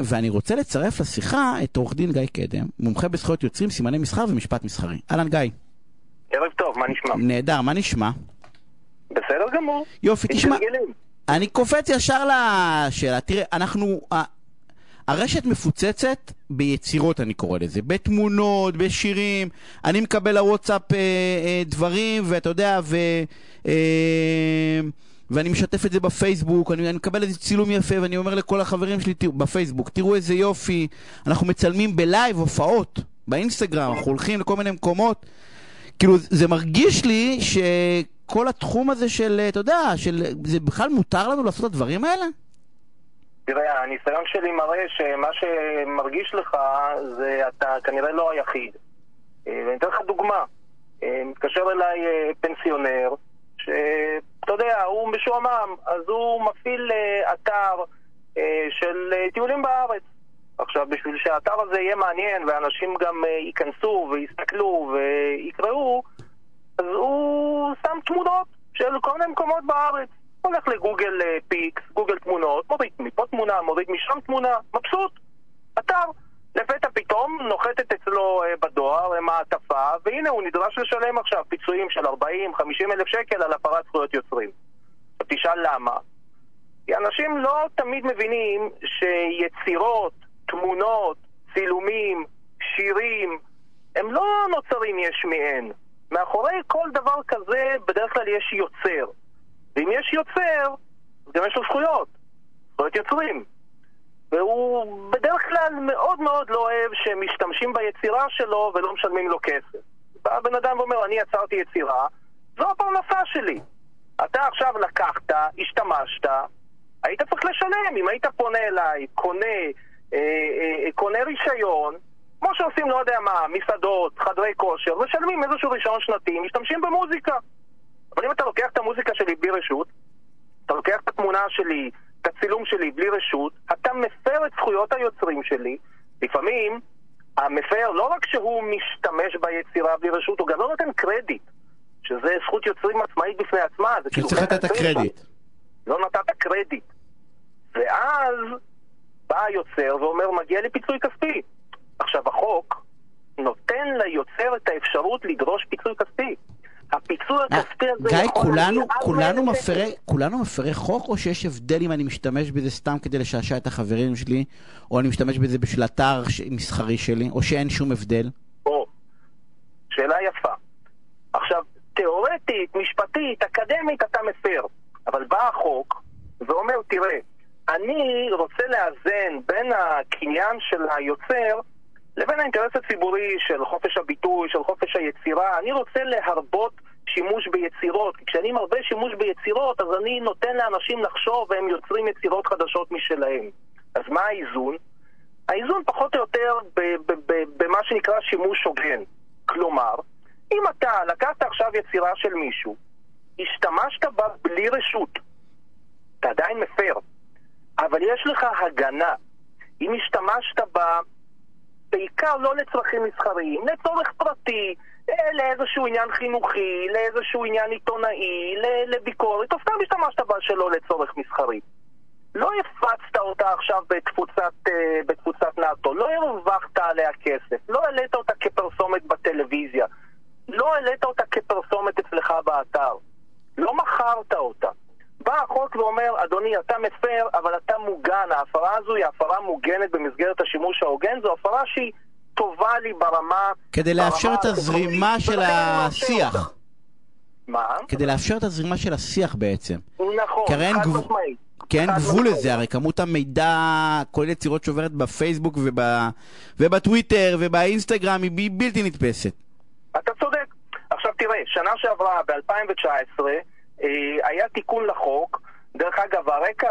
ואני רוצה לצרף לשיחה את עורך דין גיא קדם, מומחה בזכויות יוצרים, סימני מסחר ומשפט מסחרי. אהלן גיא. ערב טוב, מה נשמע? נהדר, מה נשמע? בסדר גמור. יופי, תשמע. אני קופץ ישר לשאלה. תראה, אנחנו... הרשת מפוצצת ביצירות, אני קורא לזה, בתמונות, בשירים. אני מקבל לוואטסאפ אה, אה, דברים, ואתה יודע, ו... אה, ואני משתף את זה בפייסבוק, אני, אני מקבל איזה צילום יפה, ואני אומר לכל החברים שלי תראו, בפייסבוק, תראו איזה יופי, אנחנו מצלמים בלייב הופעות, באינסטגרם, אנחנו הולכים לכל מיני מקומות. כאילו, זה מרגיש לי שכל התחום הזה של, אתה יודע, של, זה בכלל מותר לנו לעשות את הדברים האלה? תראה, הניסיון שלי מראה שמה שמרגיש לך זה אתה כנראה לא היחיד. אה, ואני אתן לך דוגמה. אה, מתקשר אליי אה, פנסיונר, שאתה יודע, הוא משועמם, אז הוא מפעיל אה, אתר אה, של אה, טיולים בארץ. עכשיו, בשביל שהאתר הזה יהיה מעניין ואנשים גם ייכנסו ויסתכלו ויקראו, אז הוא שם תמונות של כל מיני מקומות בארץ. הולך לגוגל פיקס, גוגל תמונות, מוריד מפה תמונה, מוריד משם תמונה, מבסוט, אתר. לפתע פתאום נוחתת אצלו בדואר והנה הוא נדרש לשלם עכשיו פיצויים של 40-50 אלף שקל על הפרת זכויות יוצרים. תשאל למה. כי אנשים לא תמיד מבינים שיצירות, תמונות, צילומים, שירים, הם לא נוצרים יש מאין. מאחורי כל דבר כזה בדרך כלל יש יוצר. ואם יש יוצר, אז גם יש לו זכויות. זכויות יוצרים. והוא בדרך כלל מאוד מאוד לא אוהב שמשתמשים ביצירה שלו ולא משלמים לו כסף. בא הבן אדם ואומר, אני יצרתי יצירה, זו הפרנסה שלי. אתה עכשיו לקחת, השתמשת, היית צריך לשלם. אם היית פונה אליי, קונה, אה, אה, קונה רישיון, כמו שעושים, לא יודע מה, מסעדות, חדרי כושר, משלמים איזשהו רישיון שנתי, משתמשים במוזיקה. אבל אם אתה לוקח את המוזיקה שלי בלי רשות, אתה לוקח את התמונה שלי, את הצילום שלי בלי רשות, אתה מפר את זכויות היוצרים שלי. לפעמים המפר, לא רק שהוא משתמש ביצירה בלי רשות, הוא גם לא נותן קרדיט, שזה זכות יוצרים עצמאית בפני עצמה. זה כאילו שצריך לתת את. הקרדיט. לא נתת קרדיט. ואז בא היוצר ואומר, מגיע לי פיצוי כספי. עכשיו, החוק נותן ליוצר את האפשרות לדרוש פיצוי כספי. הפיצוי אה, הכספי הזה גיא, יכול כולנו, כולנו 100,000 שקל. מפרי, כולנו מפרי חוק, או שיש הבדל אם אני משתמש בזה סתם כדי לשעשע את החברים שלי, או אני משתמש בזה בשביל אתר מסחרי שלי, או שאין שום הבדל? או, שאלה יפה. עכשיו, תיאורטית, משפטית, אקדמית, אתה מפר. אבל בא החוק ואומר, תראה, אני רוצה לאזן בין הקניין של היוצר לבין האינטרס הציבורי של חופש הביטוי, של חופש היצירה. אני רוצה להרבות שימוש ביצירות. כי כשאני מרבה שימוש ביצירות, אז אני נותן לאנשים לחשוב והם יוצרים יצירות חדשות משלהם. אז מה האיזון? האיזון פחות או יותר במה שנקרא שימוש הוגן. כלומר, אם אתה לקחת עכשיו יצירה של מישהו, השתמשת בה בלי רשות, אתה עדיין מפר, אבל יש לך הגנה. אם השתמשת בה בעיקר לא לצרכים מסחריים, לצורך פרטי, אה, לאיזשהו עניין חינוכי, לאיזשהו עניין עיתונאי, לביקורת, או סתם השתמשת בה שלא לצורך מסחרי. לא הפצת אותה עכשיו בתפוצת, אה, בתפוצת נאט"ו, לא הרווחת עליה כסף, לא העלית אותה כפרסומת בטלוויזיה, לא העלית אותה כפרסומת אצלך באתר, לא מכרת אותה. בא החוק ואומר, אדוני, אתה מפר, אבל אתה מוגן, ההפרה הזו היא הפרה מוגנת במסגרת השימוש ההוגן, זו הפרה שהיא טובה לי ברמה... כדי לאפשר ברמה את הזרימה של השיח. מה? כדי לאפשר את הזרימה של השיח בעצם. נכון, חד משמעית. כי אין גבול. לזה, הרי כמות המידע, כל יצירות שעוברת בפייסבוק וב, ובטוויטר ובאינסטגרם היא בלתי נתפסת. אתה צודק. עכשיו תראה, שנה שעברה, ב-2019, אה, היה תיקון לחוק. דרך אגב, הרקע,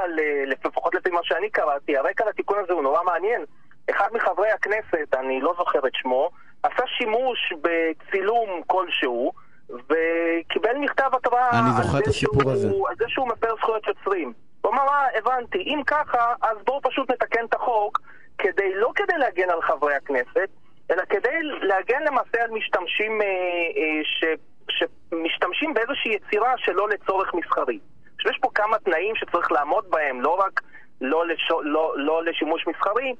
לפחות לפי מה שאני קראתי, הרקע לתיקון הזה הוא נורא מעניין. אחד מחברי הכנסת, אני לא זוכר את שמו, עשה שימוש בצילום כלשהו, וקיבל מכתב התראה אני על זוכר את זה הסיפור שהוא- הזה. על זה שהוא מפר זכויות יוצרים. הוא אמר, אה, הבנתי, אם ככה, אז בואו פשוט נתקן את החוק, כדי, לא כדי להגן על חברי הכנסת, אלא כדי להגן למעשה על משתמשים אה, אה, ש, שמשתמשים באיזושהי יצירה שלא לצורך מסחרי. עכשיו יש פה כמה תנאים שצריך לעמוד בהם, לא רק לא לש... לא, לא לשימוש מסחרי,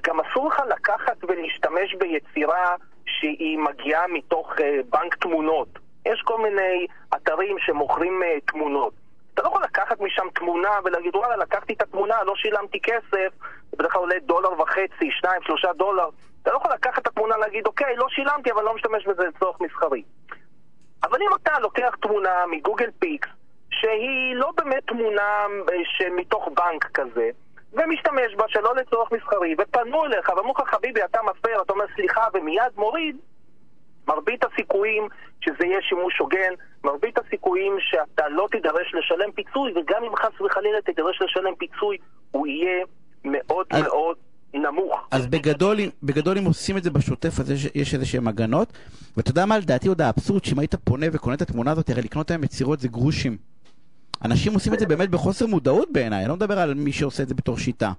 גם אסור לך לקחת ולהשתמש ביצירה שהיא מגיעה מתוך uh, בנק תמונות. יש כל מיני אתרים שמוכרים uh, תמונות. אתה לא יכול לקחת משם תמונה ולהגיד, וואלה, לקחתי את התמונה, לא שילמתי כסף, בדרך כלל עולה דולר וחצי, שניים, שלושה דולר. אתה לא יכול לקחת את התמונה ולהגיד, אוקיי, לא שילמתי, אבל לא משתמש בזה לצורך מסחרי. אבל אם אתה לוקח תמונה מגוגל פיקס, שהיא לא באמת תמונה שמתוך בנק כזה, ומשתמש בה שלא לצורך מסחרי, ופנו אליך ואמרו לך, חביבי, אתה מפר, אתה אומר סליחה ומיד מוריד, מרבית הסיכויים שזה יהיה שימוש הוגן, מרבית הסיכויים שאתה לא תידרש לשלם פיצוי, וגם אם חס וחלילה תידרש לשלם פיצוי, הוא יהיה מאוד אז... מאוד נמוך. אז בגדול, בגדול אם עושים את זה בשוטף, אז יש, יש איזה שהם הגנות. ואתה יודע מה לדעתי עוד האבסורד, שאם היית פונה וקונה את התמונה הזאת, הרי לקנות להם יצירות זה גרושים. אנשים עושים את זה באמת בחוסר מודעות בעיניי, אני לא מדבר על מי שעושה את זה בתור שיטה.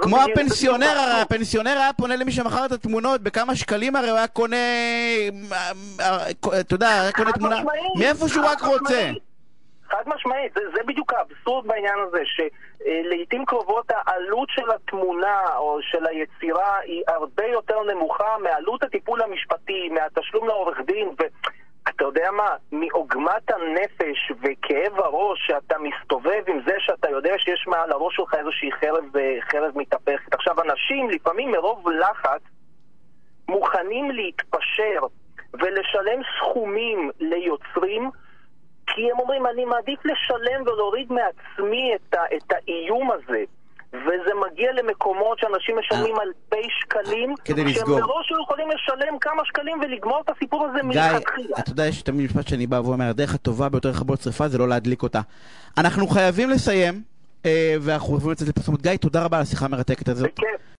כמו הפנסיונר, הרי הפנסיונר היה פונה למי שמכר את התמונות בכמה שקלים הרי הוא היה קונה, אתה יודע, היה קונה תמונה, מאיפה שהוא רק רוצה. חד משמעית, זה, זה בדיוק האבסורד בעניין הזה, שלעיתים קרובות העלות של התמונה או של היצירה היא הרבה יותר נמוכה מעלות הטיפול המשפטי, מהתשלום לעורך דין, ואתה יודע מה, מעוגמת הנפש וכאב הראש שאתה מסתובב עם זה שאתה יודע שיש מעל הראש שלך איזושהי חרב, חרב מתהפכת. עכשיו, אנשים לפעמים מרוב לחץ מוכנים להתפשר ולשלם סכומים ליוצרים כי הם אומרים, אני מעדיף לשלם ולהוריד מעצמי את, ה, את האיום הזה. וזה מגיע למקומות שאנשים משלמים אה. אלפי שקלים, כדי לסגור. שהם מראש לא יכולים לשלם כמה שקלים ולגמור את הסיפור הזה מלכתחילה. גיא, אתה יודע, יש תמיד משפט שאני בא ואומר, הדרך הטובה ביותר לכבות שרפה זה לא להדליק אותה. אנחנו חייבים לסיים, אה, ואנחנו חייבים לצאת לפרסומות. גיא, תודה רבה על השיחה המרתקת הזאת. בכיף.